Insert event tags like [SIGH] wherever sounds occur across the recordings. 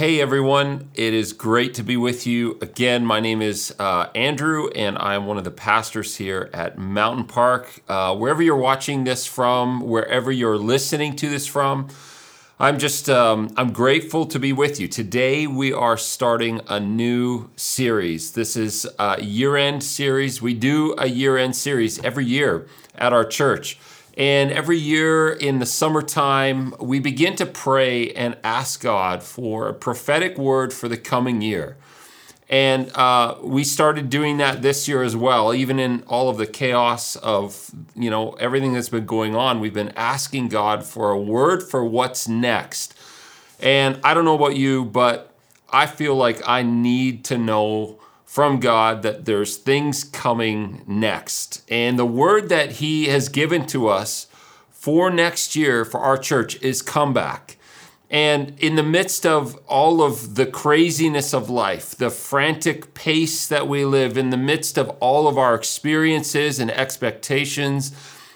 Hey everyone, it is great to be with you again. My name is uh, Andrew, and I'm one of the pastors here at Mountain Park. Uh, wherever you're watching this from, wherever you're listening to this from, I'm just um, I'm grateful to be with you. Today we are starting a new series. This is a year-end series. We do a year-end series every year at our church. And every year in the summertime, we begin to pray and ask God for a prophetic word for the coming year. And uh, we started doing that this year as well. Even in all of the chaos of you know everything that's been going on, we've been asking God for a word for what's next. And I don't know about you, but I feel like I need to know from God that there's things coming next. And the word that He has given to us for next year for our church is comeback. And in the midst of all of the craziness of life, the frantic pace that we live, in the midst of all of our experiences and expectations,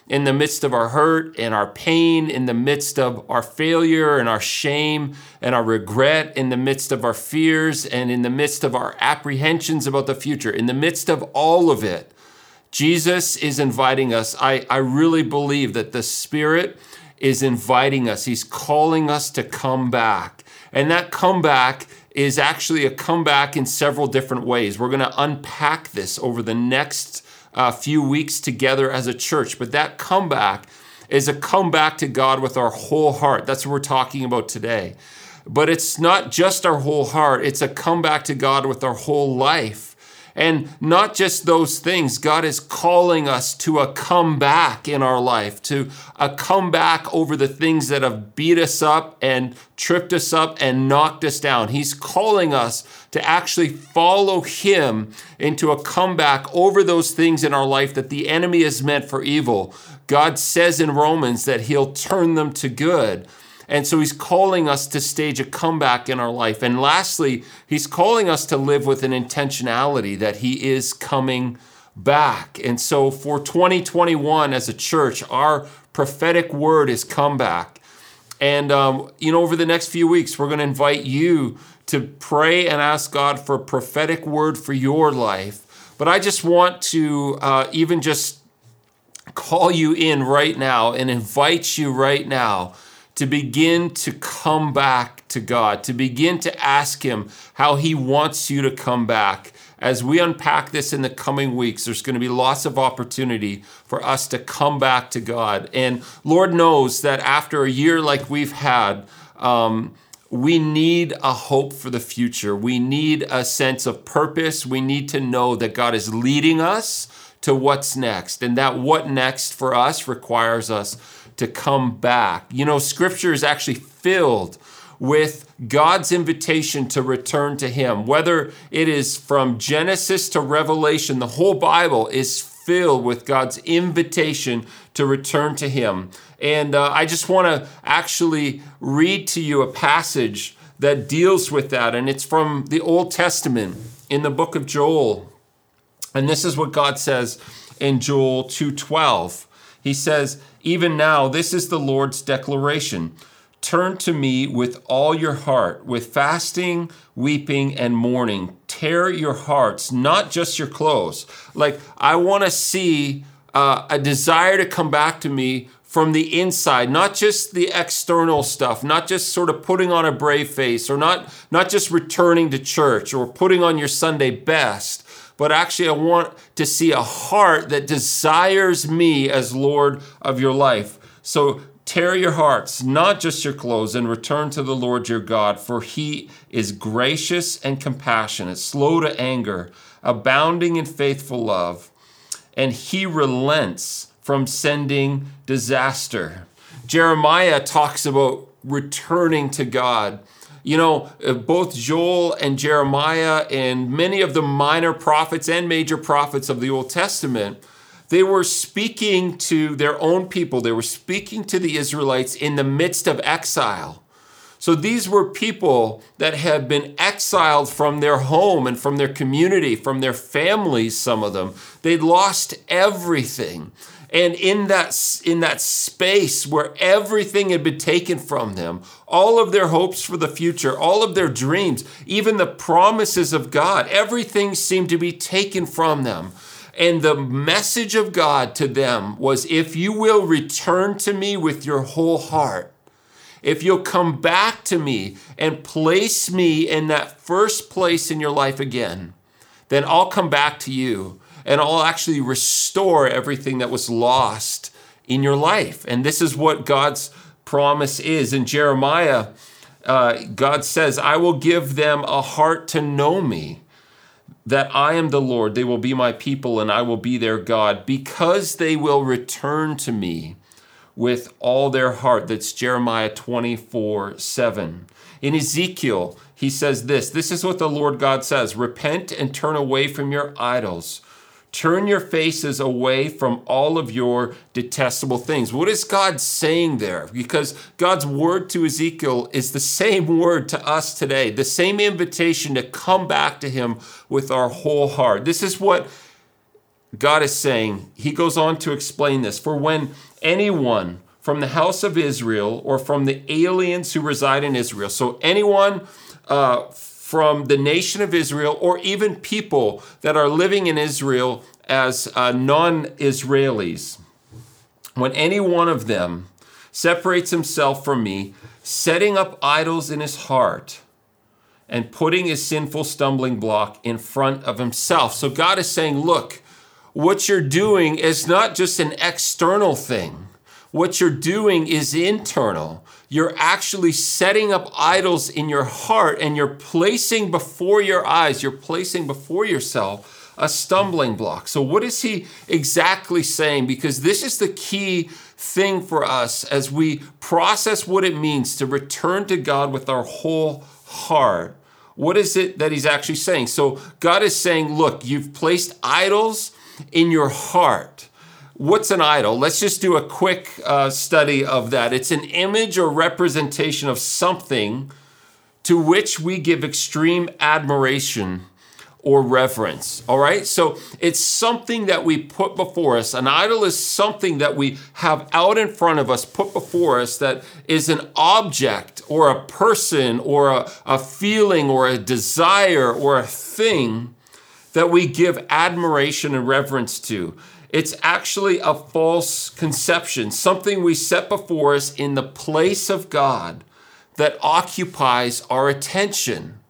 in the midst of our hurt and our pain, in the midst of our failure and our shame and our regret, in the midst of our fears and in the midst of our apprehensions about the future, in the midst of all of it, Jesus is inviting us. I, I really believe that the Spirit is inviting us. He's calling us to come back. And that comeback is actually a comeback in several different ways. We're going to unpack this over the next uh, few weeks together as a church. But that comeback is a comeback to God with our whole heart. That's what we're talking about today. But it's not just our whole heart, it's a comeback to God with our whole life. And not just those things, God is calling us to a comeback in our life, to a comeback over the things that have beat us up and tripped us up and knocked us down. He's calling us to actually follow Him into a comeback over those things in our life that the enemy has meant for evil. God says in Romans that He'll turn them to good. And so he's calling us to stage a comeback in our life. And lastly, he's calling us to live with an intentionality that he is coming back. And so for 2021 as a church, our prophetic word is comeback. And, um, you know, over the next few weeks, we're going to invite you to pray and ask God for a prophetic word for your life. But I just want to uh, even just call you in right now and invite you right now to begin to come back to God, to begin to ask Him how He wants you to come back. As we unpack this in the coming weeks, there's going to be lots of opportunity for us to come back to God. And Lord knows that after a year like we've had, um, we need a hope for the future. We need a sense of purpose. We need to know that God is leading us to what's next, and that what next for us requires us to come back. You know, scripture is actually filled with God's invitation to return to Him. Whether it is from Genesis to Revelation, the whole Bible is filled with God's invitation to return to Him. And uh, I just want to actually read to you a passage that deals with that. And it's from the Old Testament in the book of Joel. And this is what God says in Joel 2:12. He says, Even now, this is the Lord's declaration. Turn to me with all your heart, with fasting, weeping, and mourning. Tear your hearts, not just your clothes. Like, I want to see uh, a desire to come back to me from the inside, not just the external stuff, not just sort of putting on a brave face or not, not just returning to church or putting on your Sunday best, but actually I want to see a heart that desires me as Lord of your life. So tear your hearts, not just your clothes, and return to the Lord your God, for he is gracious and compassionate, slow to anger, abounding in faithful love, and he relents from sending disaster. Jeremiah talks about returning to God you know, uh, both Joel and Jeremiah and many of the minor prophets and major prophets of the Old Testament, they were speaking to their own people. They were speaking to the Israelites in the midst of exile. So these were people that had been exiled from their home and from their community, from their families, some of them. They'd lost everything. And in that, in that space where everything had been taken from them, all of their hopes for the future, all of their dreams, even the promises of God, everything seemed to be taken from them. And the message of God to them was if you will return to me with your whole heart, if you'll come back to me and place me in that first place in your life again, then I'll come back to you and I'll actually restore everything that was lost in your life. And this is what God's promise is. In Jeremiah, uh, God says, I will give them a heart to know me, that I am the Lord. They will be my people, and I will be their God, because they will return to me with all their heart. That's Jeremiah 24 7. In Ezekiel, he says this this is what the Lord God says Repent and turn away from your idols Turn your faces away from all of your detestable things. What is God saying there? Because God's word to Ezekiel is the same word to us today, the same invitation to come back to Him with our whole heart. This is what God is saying. He goes on to explain this. For when anyone from the house of Israel or from the aliens who reside in Israel, so anyone uh, from the nation of Israel or even people that are living in Israel as uh, non Israelis, when any one of them separates himself from me, setting up idols in his heart and putting his sinful stumbling block in front of himself. So God is saying, look, what you're doing is not just an external thing. What you're doing is internal you're actually setting up idols in your heart and you're placing before your eyes, you're placing before yourself a stumbling block. So, what is he exactly saying? Because this is the key thing for us as we process what it means to return to God with our whole heart. What is it that he's actually saying? So, God is saying, look, you've placed idols in your heart. What's an idol? Let's just do a quick uh, study of that. It's an image or representation of something to which we give extreme admiration or reverence. All right? So it's something that we put before us. An idol is something that we have out in front of us, put before us, that is an object or a person or a, a feeling or a desire or a thing that we give admiration and reverence to. It's actually a false conception, something we set before us in the place of God that occupies our attention.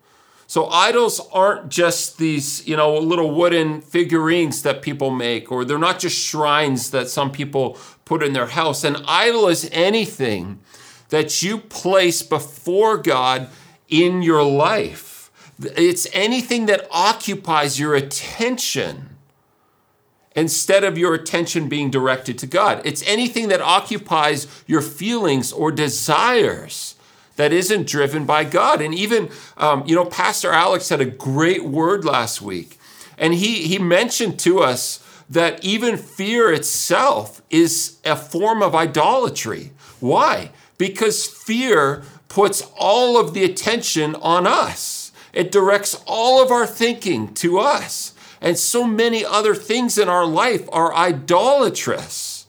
So idols aren't just these, you know, little wooden figurines that people make, or they're not just shrines that some people put in their house. An idol is anything that you place before God in your life. It's anything that occupies your attention instead of your attention being directed to God. It's anything that occupies your feelings or desires that isn't driven by God. And even, um, you know, Pastor Alex had a great word last week, and he, he mentioned to us that even fear itself is a form of idolatry. Why? Because fear puts all of the attention on us. It directs all of our thinking to us and so many other things in our life are idolatrous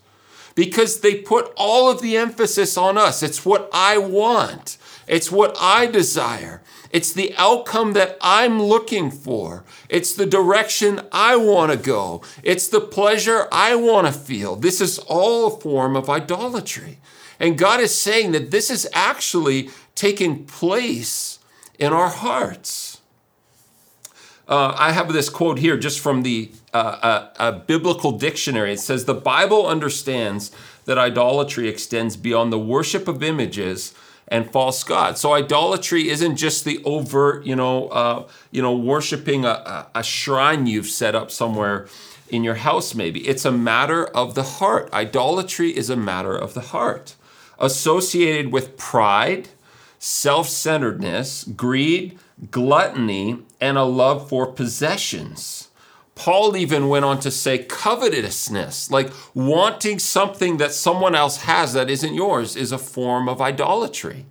because they put all of the emphasis on us. It's what I want, it's what I desire. It's the outcome that I'm looking for. It's the direction I want to go. It's the pleasure I want to feel. This is all a form of idolatry. And God is saying that this is actually taking place in our hearts. Uh, I have this quote here just from the uh, a, a biblical dictionary. It says the Bible understands that idolatry extends beyond the worship of images and false gods. So idolatry isn't just the overt, you know, uh, you know, worshiping a, a, shrine you've set up somewhere in your house. Maybe it's a matter of the heart. Idolatry is a matter of the heart, associated with pride, self centeredness, greed, gluttony, and a love for possessions. Paul even went on to say covetousness, like wanting something that someone else has that isn't yours, is a form of idolatry.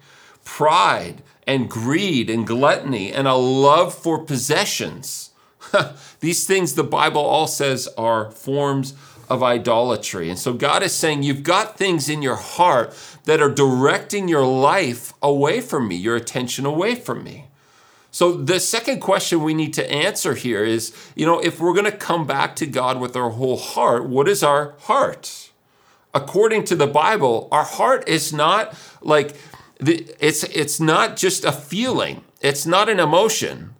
Pride and greed and gluttony and a love for possessions. [LAUGHS] These things the Bible all says are forms of idolatry. And so God is saying, You've got things in your heart that are directing your life away from me, your attention away from me. So, the second question we need to answer here is you know, if we're going to come back to God with our whole heart, what is our heart? According to the Bible, our heart is not like, the it's, it's not just a feeling, it's not an emotion.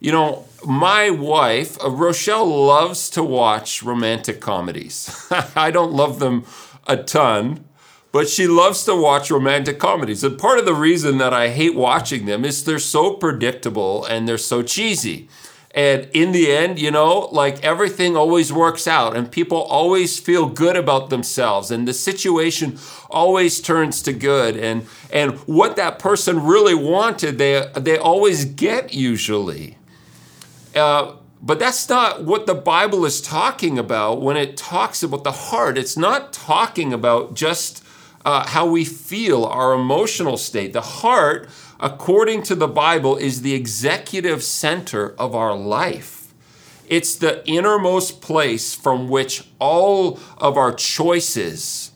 You know, my wife, uh, Rochelle, loves to watch romantic comedies. [LAUGHS] I don't love them a ton, but she loves to watch romantic comedies. And part of the reason that I hate watching them is they're so predictable and they're so cheesy. And in the end, you know, like everything always works out and people always feel good about themselves and the situation always turns to good. And, and what that person really wanted, they, they always get usually. Uh, but that's not what the Bible is talking about when it talks about the heart. It's not talking about just uh, how we feel, our emotional state. The heart, according to the Bible, is the executive center of our life. It's the innermost place from which all of our choices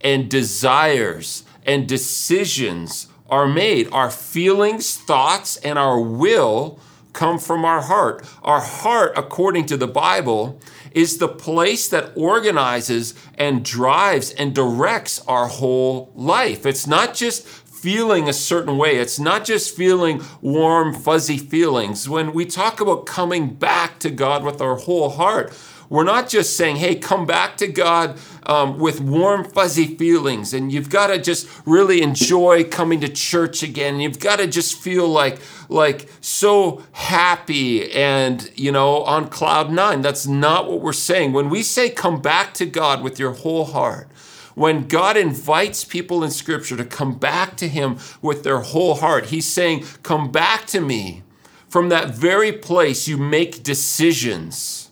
and desires and decisions are made. Our feelings, thoughts, and our will come from our heart. Our heart, according to the Bible, is the place that organizes and drives and directs our whole life. It's not just feeling a certain way. It's not just feeling warm, fuzzy feelings. When we talk about coming back to God with our whole heart, we're not just saying, hey, come back to God um, with warm, fuzzy feelings, and you've got to just really enjoy coming to church again. You've got to just feel like, like so happy and, you know, on cloud nine. That's not what we're saying. When we say come back to God with your whole heart, when God invites people in Scripture to come back to Him with their whole heart, He's saying, Come back to me. From that very place, you make decisions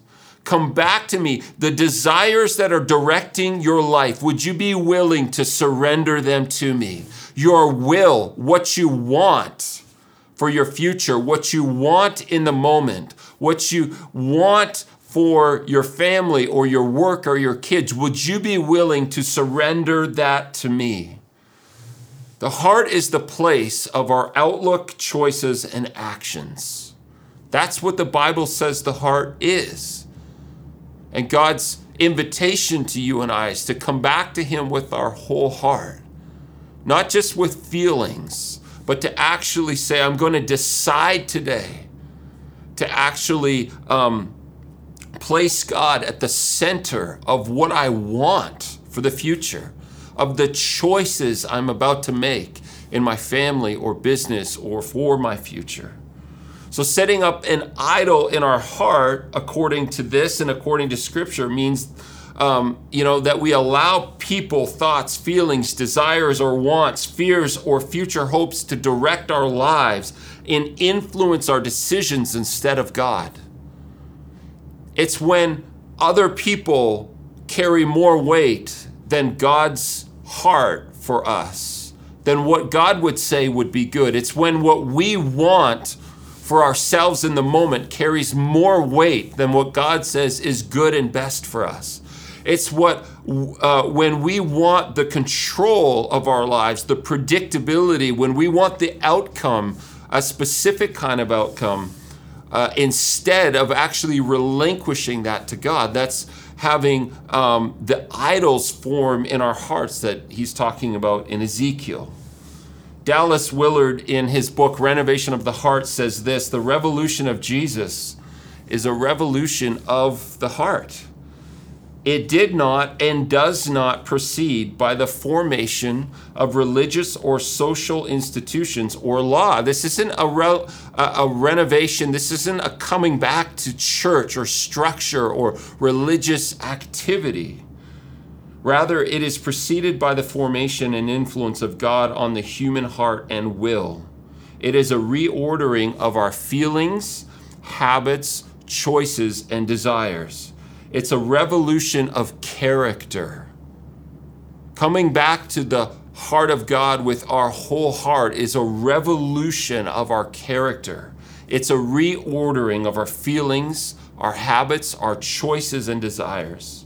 Come back to me. The desires that are directing your life, would you be willing to surrender them to me? Your will, what you want for your future, what you want in the moment, what you want for your family or your work or your kids, would you be willing to surrender that to me? The heart is the place of our outlook, choices, and actions. That's what the Bible says the heart is. And God's invitation to you and I is to come back to Him with our whole heart, not just with feelings, but to actually say, I'm going to decide today to actually um, place God at the center of what I want for the future, of the choices I'm about to make in my family or business or for my future. So, setting up an idol in our heart, according to this and according to Scripture, means um, you know that we allow people, thoughts, feelings, desires, or wants, fears, or future hopes to direct our lives and influence our decisions instead of God. It's when other people carry more weight than God's heart for us, than what God would say would be good. It's when what we want for ourselves in the moment carries more weight than what God says is good and best for us. It's what, uh, when we want the control of our lives, the predictability, when we want the outcome, a specific kind of outcome, uh, instead of actually relinquishing that to God. That's having um, the idols form in our hearts that he's talking about in Ezekiel. Dallas Willard, in his book Renovation of the Heart, says this The revolution of Jesus is a revolution of the heart. It did not and does not proceed by the formation of religious or social institutions or law. This isn't a, re- a, renovation. This isn't a coming back to church or structure or religious activity. Rather, it is preceded by the formation and influence of God on the human heart and will. It is a reordering of our feelings, habits, choices, and desires. It's a revolution of character. Coming back to the heart of God with our whole heart is a revolution of our character. It's a reordering of our feelings, our habits, our choices, and desires,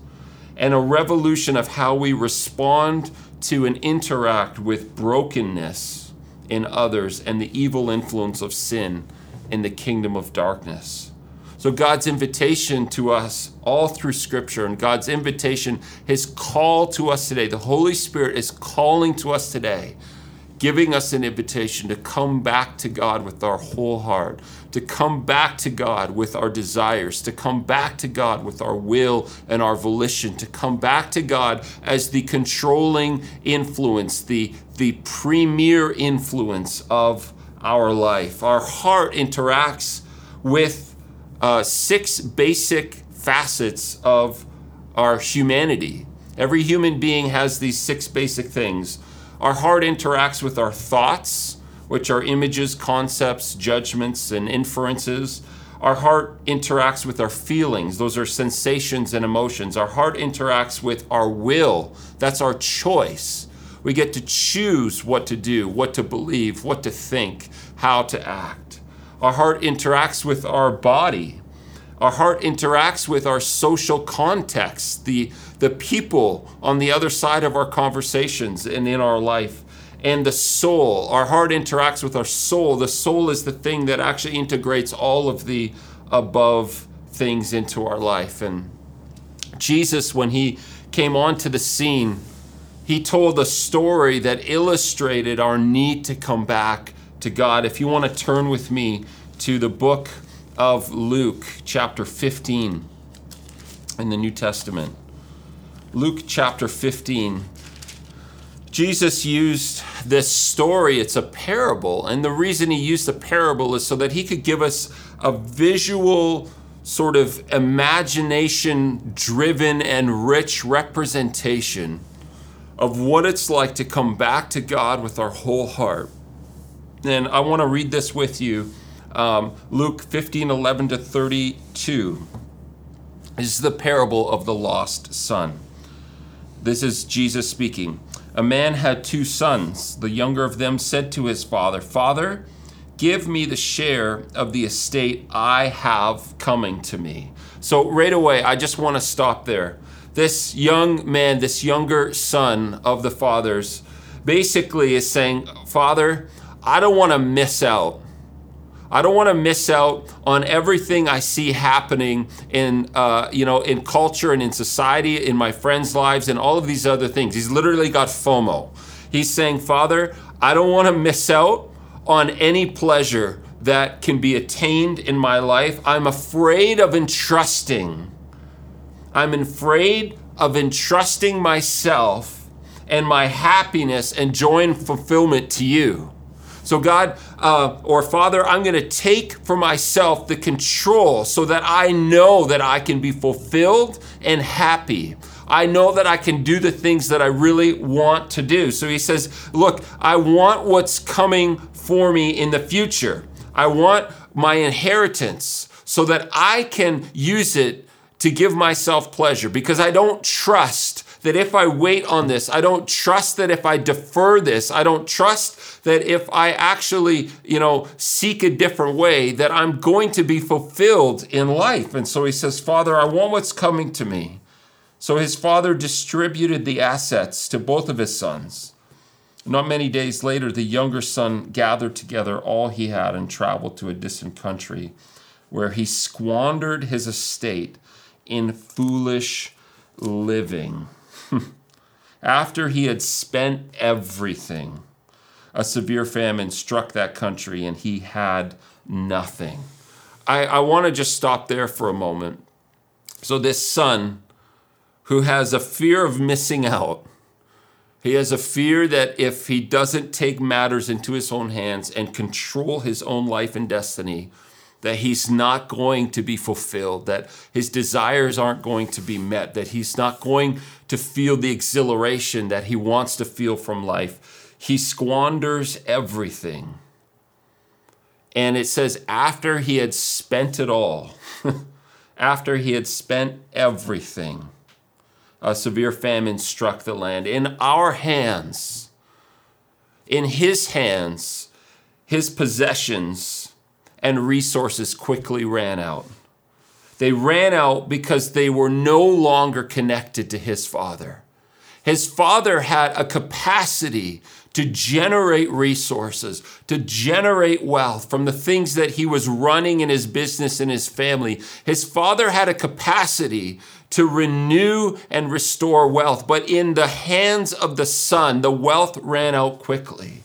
and a revolution of how we respond to and interact with brokenness in others and the evil influence of sin in the kingdom of darkness. So, God's invitation to us all through Scripture and God's invitation, His call to us today, the Holy Spirit is calling to us today, giving us an invitation to come back to God with our whole heart, to come back to God with our desires, to come back to God with our will and our volition, to come back to God as the controlling influence, the, the premier influence of our life. Our heart interacts with uh, six basic facets of our humanity. Every human being has these six basic things. Our heart interacts with our thoughts, which are images, concepts, judgments, and inferences. Our heart interacts with our feelings, those are sensations and emotions. Our heart interacts with our will, that's our choice. We get to choose what to do, what to believe, what to think, how to act. Our heart interacts with our body. Our heart interacts with our social context, the, the people on the other side of our conversations and in our life. And the soul, our heart interacts with our soul. The soul is the thing that actually integrates all of the above things into our life. And Jesus, when he came onto the scene, he told a story that illustrated our need to come back to God. If you want to turn with me to the book of Luke, chapter 15, in the New Testament. Luke chapter 15. Jesus used this story, it's a parable, and the reason he used a parable is so that he could give us a visual, sort of imagination driven and rich representation of what it's like to come back to God with our whole heart and I want to read this with you um, Luke 15 11 to 32. This is the parable of the lost son. This is Jesus speaking. A man had two sons. The younger of them said to his father, Father, give me the share of the estate I have coming to me. So, right away, I just want to stop there. This young man, this younger son of the father's, basically is saying, Father, I don't want to miss out. I don't want to miss out on everything I see happening in, uh, you know, in culture and in society, in my friends' lives, and all of these other things. He's literally got FOMO. He's saying, Father, I don't want to miss out on any pleasure that can be attained in my life. I'm afraid of entrusting. I'm afraid of entrusting myself and my happiness and joy and fulfillment to you. So, God uh, or Father, I'm going to take for myself the control so that I know that I can be fulfilled and happy. I know that I can do the things that I really want to do. So he says, Look, I want what's coming for me in the future. I want my inheritance so that I can use it to give myself pleasure because I don't trust that if I wait on this, I don't trust that if I defer this, I don't trust that if I actually, you know, seek a different way, that I'm going to be fulfilled in life. And so he says, Father, I want what's coming to me. So his father distributed the assets to both of his sons. Not many days later, the younger son gathered together all he had and traveled to a distant country where he squandered his estate in foolish living. After he had spent everything, a severe famine struck that country and he had nothing. I, I want to just stop there for a moment. So, this son who has a fear of missing out, he has a fear that if he doesn't take matters into his own hands and control his own life and destiny, that he's not going to be fulfilled, that his desires aren't going to be met, that he's not going to feel the exhilaration that he wants to feel from life. He squanders everything. And it says, after he had spent it all, [LAUGHS] after he had spent everything, a severe famine struck the land. In our hands, in his hands, his possessions and resources quickly ran out. They ran out because they were no longer connected to his father. His father had a capacity to generate resources, to generate wealth from the things that he was running in his business and his family. His father had a capacity to renew and restore wealth, but in the hands of the son, the wealth ran out quickly.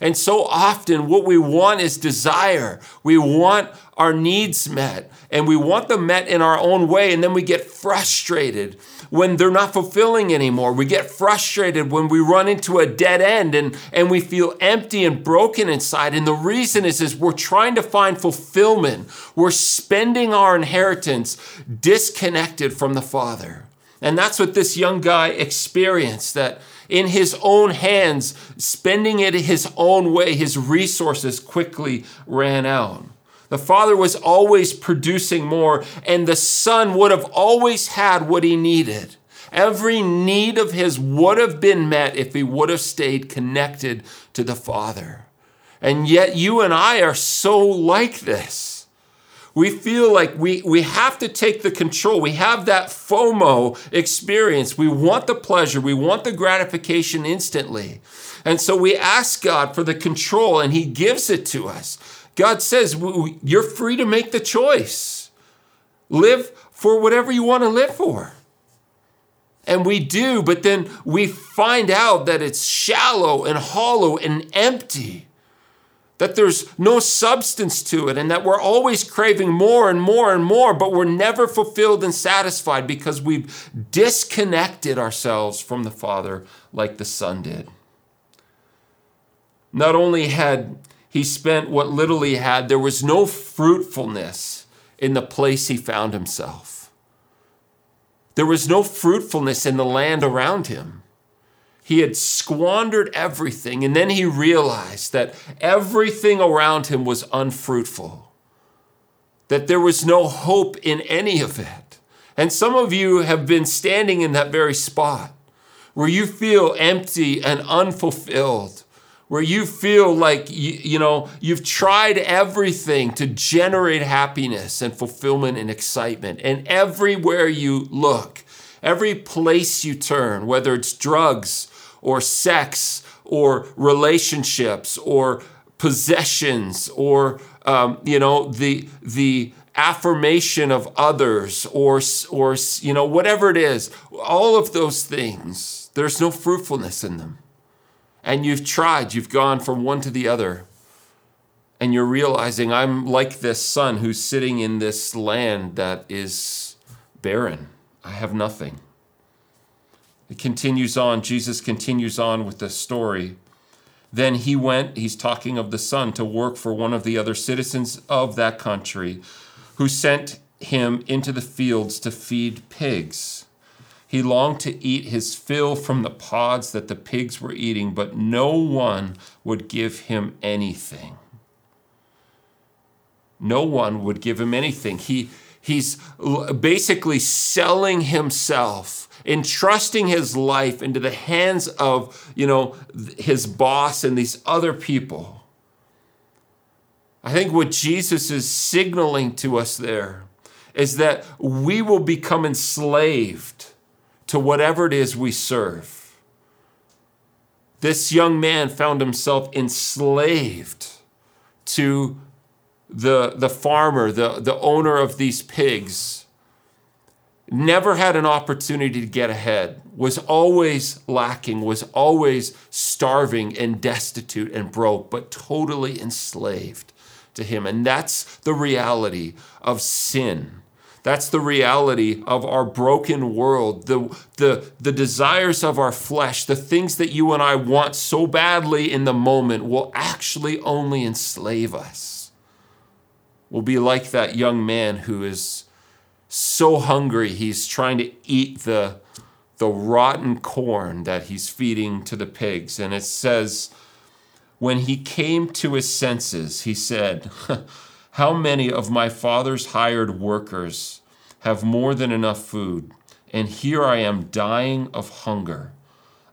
And so often, what we want is desire. We want our needs met, and we want them met in our own way, and then we get frustrated when they're not fulfilling anymore. We get frustrated when we run into a dead end and, and we feel empty and broken inside. And the reason is, is we're trying to find fulfillment. We're spending our inheritance disconnected from the Father. And that's what this young guy experienced that in his own hands, spending it his own way, his resources quickly ran out. The father was always producing more, and the son would have always had what he needed. Every need of his would have been met if he would have stayed connected to the father. And yet, you and I are so like this. We feel like we, we have to take the control. We have that FOMO experience. We want the pleasure, we want the gratification instantly. And so we ask God for the control, and He gives it to us. God says, You're free to make the choice. Live for whatever you want to live for. And we do, but then we find out that it's shallow and hollow and empty, that there's no substance to it, and that we're always craving more and more and more, but we're never fulfilled and satisfied because we've disconnected ourselves from the Father like the Son did. Not only had he spent what little he had. There was no fruitfulness in the place he found himself. There was no fruitfulness in the land around him. He had squandered everything, and then he realized that everything around him was unfruitful, that there was no hope in any of it. And some of you have been standing in that very spot where you feel empty and unfulfilled where you feel like you, you know you've tried everything to generate happiness and fulfillment and excitement and everywhere you look every place you turn whether it's drugs or sex or relationships or possessions or um, you know the the affirmation of others or or you know whatever it is all of those things there's no fruitfulness in them and you've tried, you've gone from one to the other, and you're realizing I'm like this son who's sitting in this land that is barren. I have nothing. It continues on, Jesus continues on with the story. Then he went, he's talking of the son, to work for one of the other citizens of that country who sent him into the fields to feed pigs. He longed to eat his fill from the pods that the pigs were eating, but no one would give him anything. No one would give him anything. He, he's basically selling himself, entrusting his life into the hands of, you know, his boss and these other people. I think what Jesus is signaling to us there is that we will become enslaved to whatever it is we serve. This young man found himself enslaved to the, the farmer, the, the owner of these pigs. Never had an opportunity to get ahead, was always lacking, was always starving and destitute and broke, but totally enslaved to him. And that's the reality of sin that's the reality of our broken world, the, the, the desires of our flesh, the things that you and I want so badly in the moment will actually only enslave us. We'll be like that young man who is so hungry he's trying to eat the, the rotten corn that he's feeding to the pigs. And it says, when he came to his senses, he said, [LAUGHS] How many of my father's hired workers have more than enough food? And here I am dying of hunger.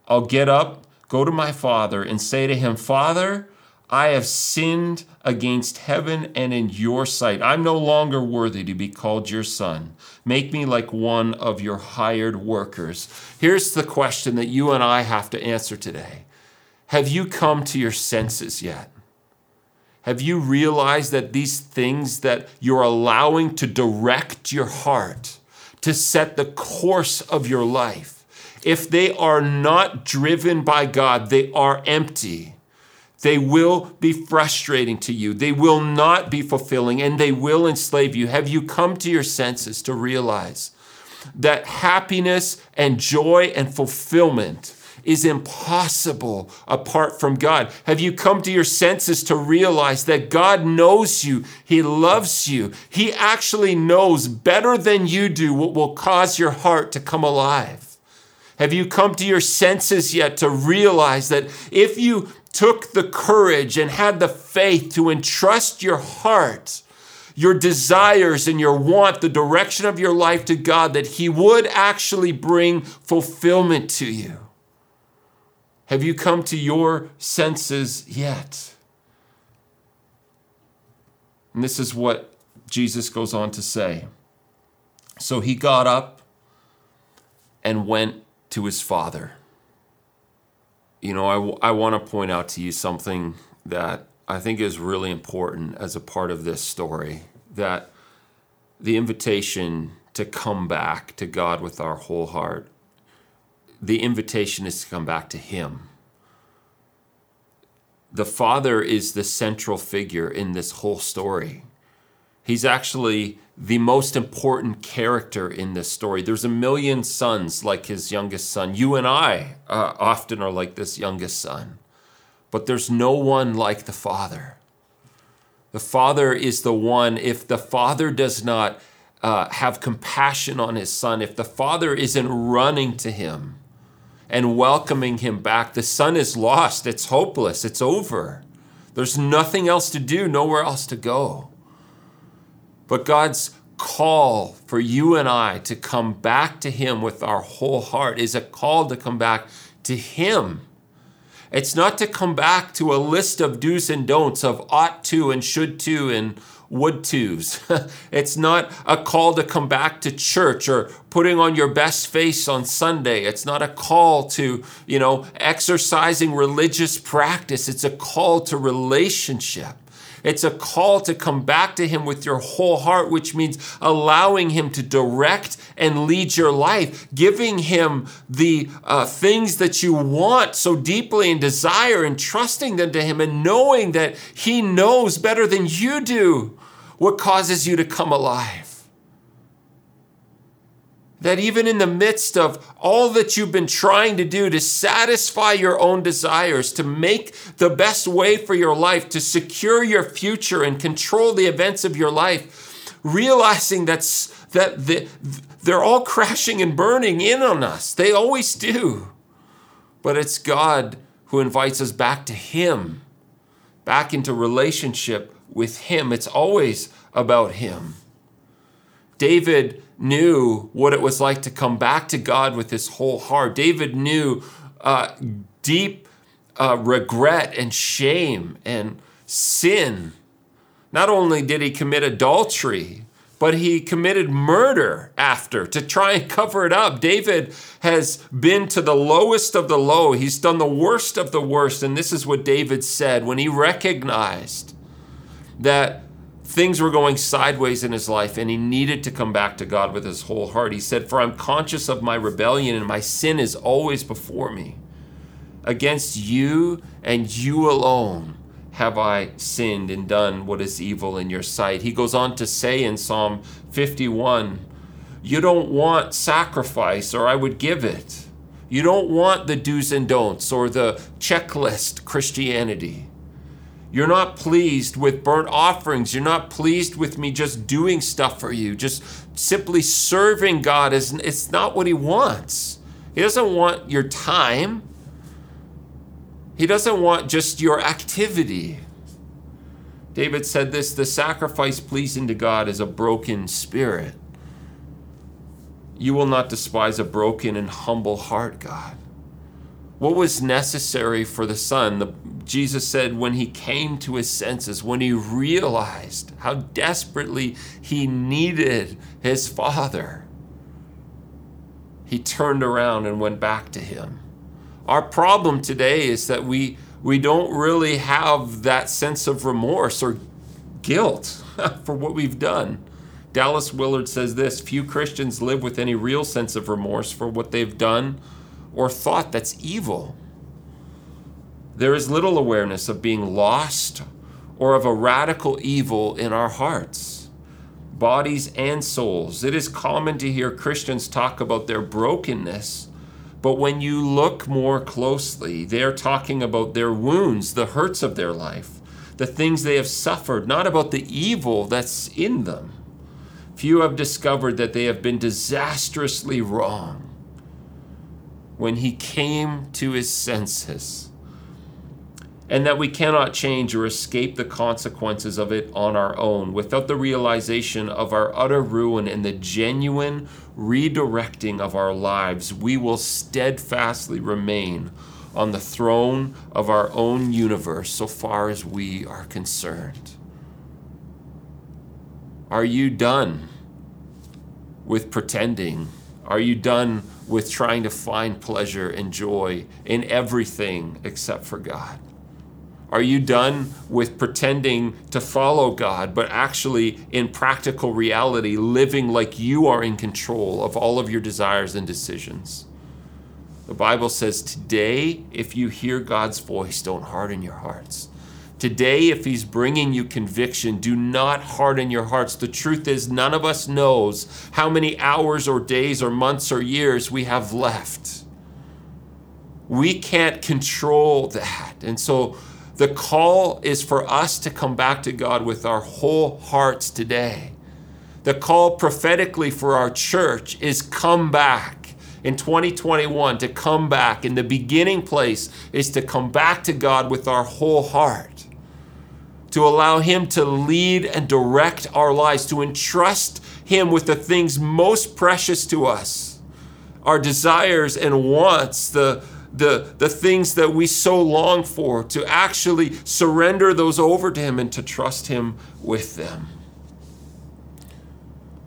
I'll get up, go to my father, and say to him, Father, I have sinned against heaven and in your sight. I'm no longer worthy to be called your son. Make me like one of your hired workers. Here's the question that you and I have to answer today Have you come to your senses yet? Have you realized that these things that you're allowing to direct your heart, to set the course of your life, if they are not driven by God, they are empty. They will be frustrating to you. They will not be fulfilling and they will enslave you. Have you come to your senses to realize that happiness and joy and fulfillment is impossible apart from God? Have you come to your senses to realize that God knows you? He loves you. He actually knows better than you do what will cause your heart to come alive. Have you come to your senses yet to realize that if you took the courage and had the faith to entrust your heart, your desires, and your want, the direction of your life to God, that He would actually bring fulfillment to you? Have you come to your senses yet? And this is what Jesus goes on to say. So he got up and went to his father. You know, I, want to point out to you something that I think is really important as a part of this story that the invitation to come back to God with our whole heart the invitation is to come back to Him. The Father is the central figure in this whole story. He's actually the most important character in this story. There's a million sons like his youngest son. You and I uh, often are like this youngest son, but there's no one like the Father. The Father is the one, if the Father does not uh, have compassion on his son, if the Father isn't running to him, and welcoming him back. The son is lost. It's hopeless. It's over. There's nothing else to do, nowhere else to go. But God's call for you and I to come back to Him with our whole heart is a call to come back to Him. It's not to come back to a list of do's and don'ts of ought to and should to and would tos. [LAUGHS] it's not a call to come back to church or putting on your best face on Sunday. It's not a call to, you know, exercising religious practice. It's a call to relationship. It's a call to come back to Him with your whole heart, which means allowing Him to direct and lead your life, giving Him the uh, things that you want so deeply and desire, and trusting them to Him, and knowing that He knows better than you do what causes you to come alive. That even in the midst of all that you've been trying to do to satisfy your own desires, to make the best way for your life, to secure your future and control the events of your life, realizing that's, that the, they're all crashing and burning in on us. They always do. But it's God who invites us back to Him, back into relationship with Him. It's always about Him. David knew what it was like to come back to God with his whole heart. David knew uh, deep uh, regret and shame and sin. Not only did he commit adultery, but he committed murder after to try and cover it up. David has been to the lowest of the low. He's done the worst of the worst. And this is what David said when he recognized that things were going sideways in his life and he needed to come back to God with his whole heart. He said, For I'm conscious of my rebellion and my sin is always before me. Against you and you alone have I sinned and done what is evil in your sight. He goes on to say in Psalm 51 You don't want sacrifice, or I would give it. You don't want the do's and don'ts or the checklist Christianity. You're not pleased with burnt offerings. You're not pleased with me just doing stuff for you. Just simply serving God is it's not what he wants. He doesn't want your time. He doesn't want just your activity. David said this the sacrifice pleasing to God is a broken spirit. You will not despise a broken and humble heart, God. What was necessary for the Son? The, Jesus said when he came to his senses, when he realized how desperately he needed his Father, he turned around and went back to him. Our problem today is that we, we don't really have that sense of remorse or guilt [LAUGHS] for what we've done. Dallas Willard says this few Christians live with any real sense of remorse for what they've done or thought that's evil. There is little awareness of being lost or of a radical evil in our hearts, bodies, and souls. It is common to hear Christians talk about their brokenness, but when you look more closely, they are talking about their wounds, the hurts of their life, the things they have suffered, not about the evil that's in them. Few have discovered that they have been disastrously wrong. When he came to his senses, and that we cannot change or escape the consequences of it on our own without the realization of our utter ruin and the genuine redirecting of our lives, we will steadfastly remain on the throne of our own universe so far as we are concerned. Are you done with pretending? Are you done with trying to find pleasure and joy in everything except for God? Are you done with pretending to follow God, but actually, in practical reality, living like you are in control of all of your desires and decisions? The Bible says, Today, if you hear God's voice, don't harden your hearts. Today, if He's bringing you conviction, do not harden your hearts. The truth is, none of us knows how many hours or days or months or years we have left. We can't control that. And so, the call is for us to come back to God with our whole hearts today. The call prophetically for our church is come back in 2021 to come back. And the beginning place is to come back to God with our whole heart, to allow Him to lead and direct our lives, to entrust Him with the things most precious to us, our desires and wants, the the, the things that we so long for, to actually surrender those over to Him and to trust Him with them.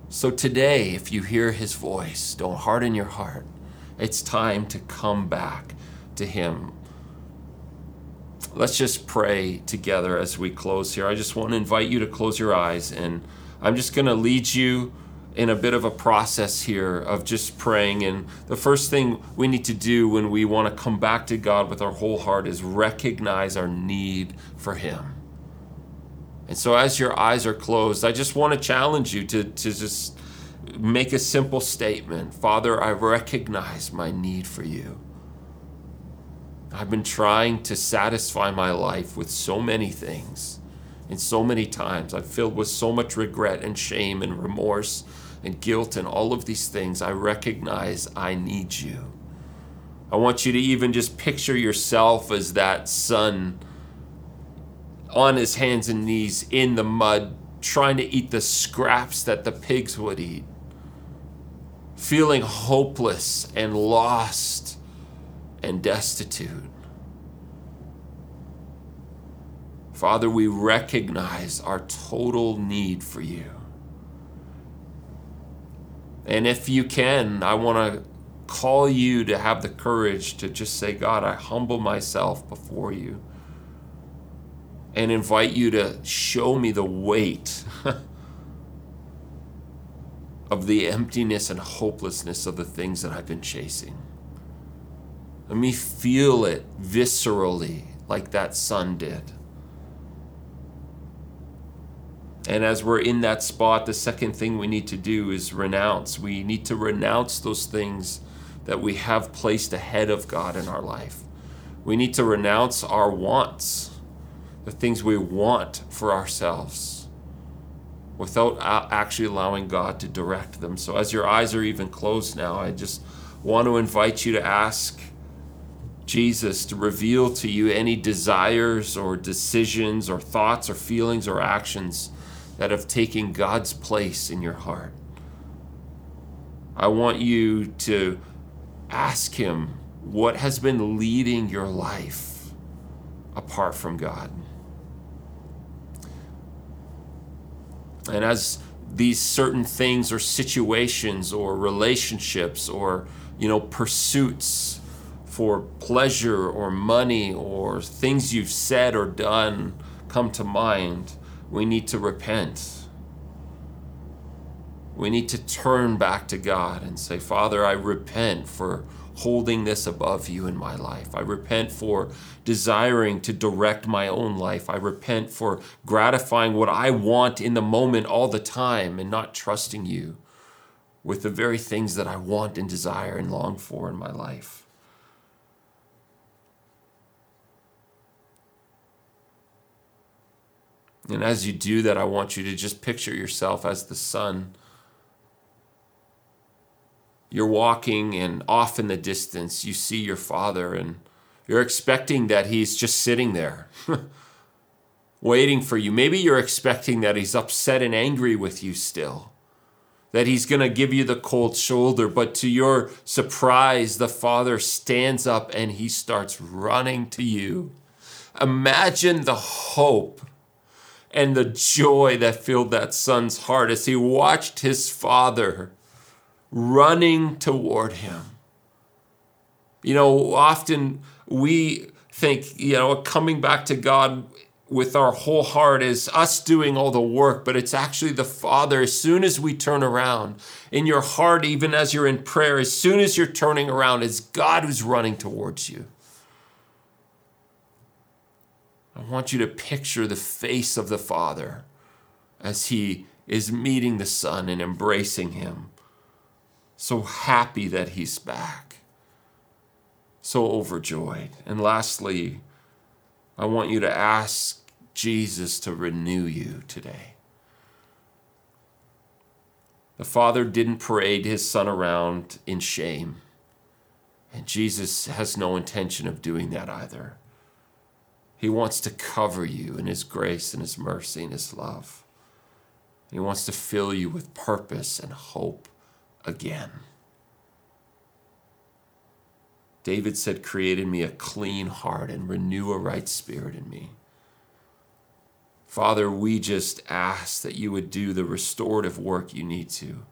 So today, if you hear His voice, don't harden your heart. It's time to come back to Him. Let's just pray together as we close here. I just want to invite you to close your eyes, and I'm just going to lead you in a bit of a process here of just praying. And the first thing we need to do when we want to come back to God with our whole heart is recognize our need for Him. And so, as your eyes are closed, I just want to challenge you to, to just make a simple statement Father, I recognize my need for you. I've been trying to satisfy my life with so many things. And so many times I'm filled with so much regret and shame and remorse and guilt and all of these things, I recognize I need you. I want you to even just picture yourself as that son on his hands and knees in the mud, trying to eat the scraps that the pigs would eat, feeling hopeless and lost and destitute. Father, we recognize our total need for you. And if you can, I want to call you to have the courage to just say, God, I humble myself before you. And invite you to show me the weight [LAUGHS] of the emptiness and hopelessness of the things that I've been chasing. Let me feel it viscerally, like that son did. And as we're in that spot, the second thing we need to do is renounce. We need to renounce those things that we have placed ahead of God in our life. We need to renounce our wants, the things we want for ourselves without actually allowing God to direct them. So, as your eyes are even closed now, I just want to invite you to ask Jesus to reveal to you any desires or decisions or thoughts or feelings or actions that have taken God's place in your heart. I want you to ask Him what has been leading your life apart from God. And as these certain things or situations or relationships or you know pursuits for pleasure or money or things you've said or done come to mind, we need to repent. We need to turn back to God and say, Father, I repent for holding this above you in my life. I repent for desiring to direct my own life. I repent for gratifying what I want in the moment all the time and not trusting you with the very things that I want and desire and long for in my life. And as you do that, I want you to just picture yourself as the son you're walking and off in the distance you see your father and you're expecting that he's just sitting there [LAUGHS] waiting for you. Maybe you're expecting that he's upset and angry with you still that he's going to give you the cold shoulder but to your surprise the father stands up and he starts running to you. Imagine the hope and the joy that filled that son's heart as he watched his father running toward him. You know, often we think, you know, coming back to God with our whole heart is us doing all the work, but it's actually the Father. As soon as we turn around in your heart, even as you're in prayer, as soon as you're turning around, it's God who's running towards you. I want you to picture the face of the Father as He is meeting the Son and embracing Him so happy that he's back, so overjoyed. And lastly, I want you to ask Jesus to renew you today. The Father didn't parade his Son around in shame, and Jesus has no intention of doing that either. He wants to cover you in His grace and His mercy and His love. He wants to fill you with purpose and hope again. David said, Create in me a clean heart and renew a right spirit in me. Father, we just ask that you would do the restorative work you need to.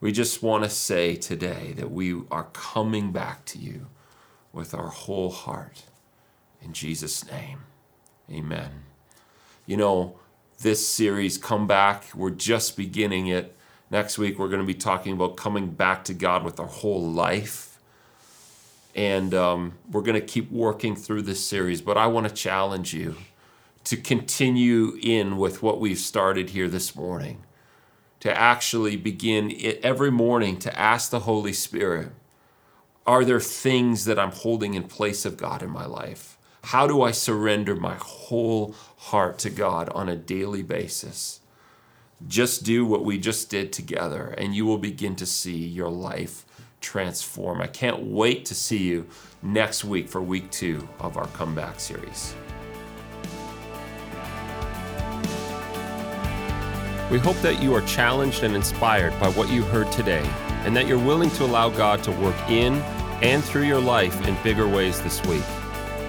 We just want to say today that we are coming back to you with our whole heart. In Jesus' name, amen. You know, this series, Come Back, we're just beginning it. Next week, we're going to be talking about coming back to God with our whole life. And um, we're going to keep working through this series, but I want to challenge you to continue in with what we've started here this morning, to actually begin every morning to ask the Holy Spirit, are there things that I'm holding in place of God in my life? How do I surrender my whole heart to God on a daily basis? Just do what we just did together, and you will begin to see your life transform. I can't wait to see you next week for week two of our comeback series. We hope that you are challenged and inspired by what you heard today, and that you're willing to allow God to work in and through your life in bigger ways this week.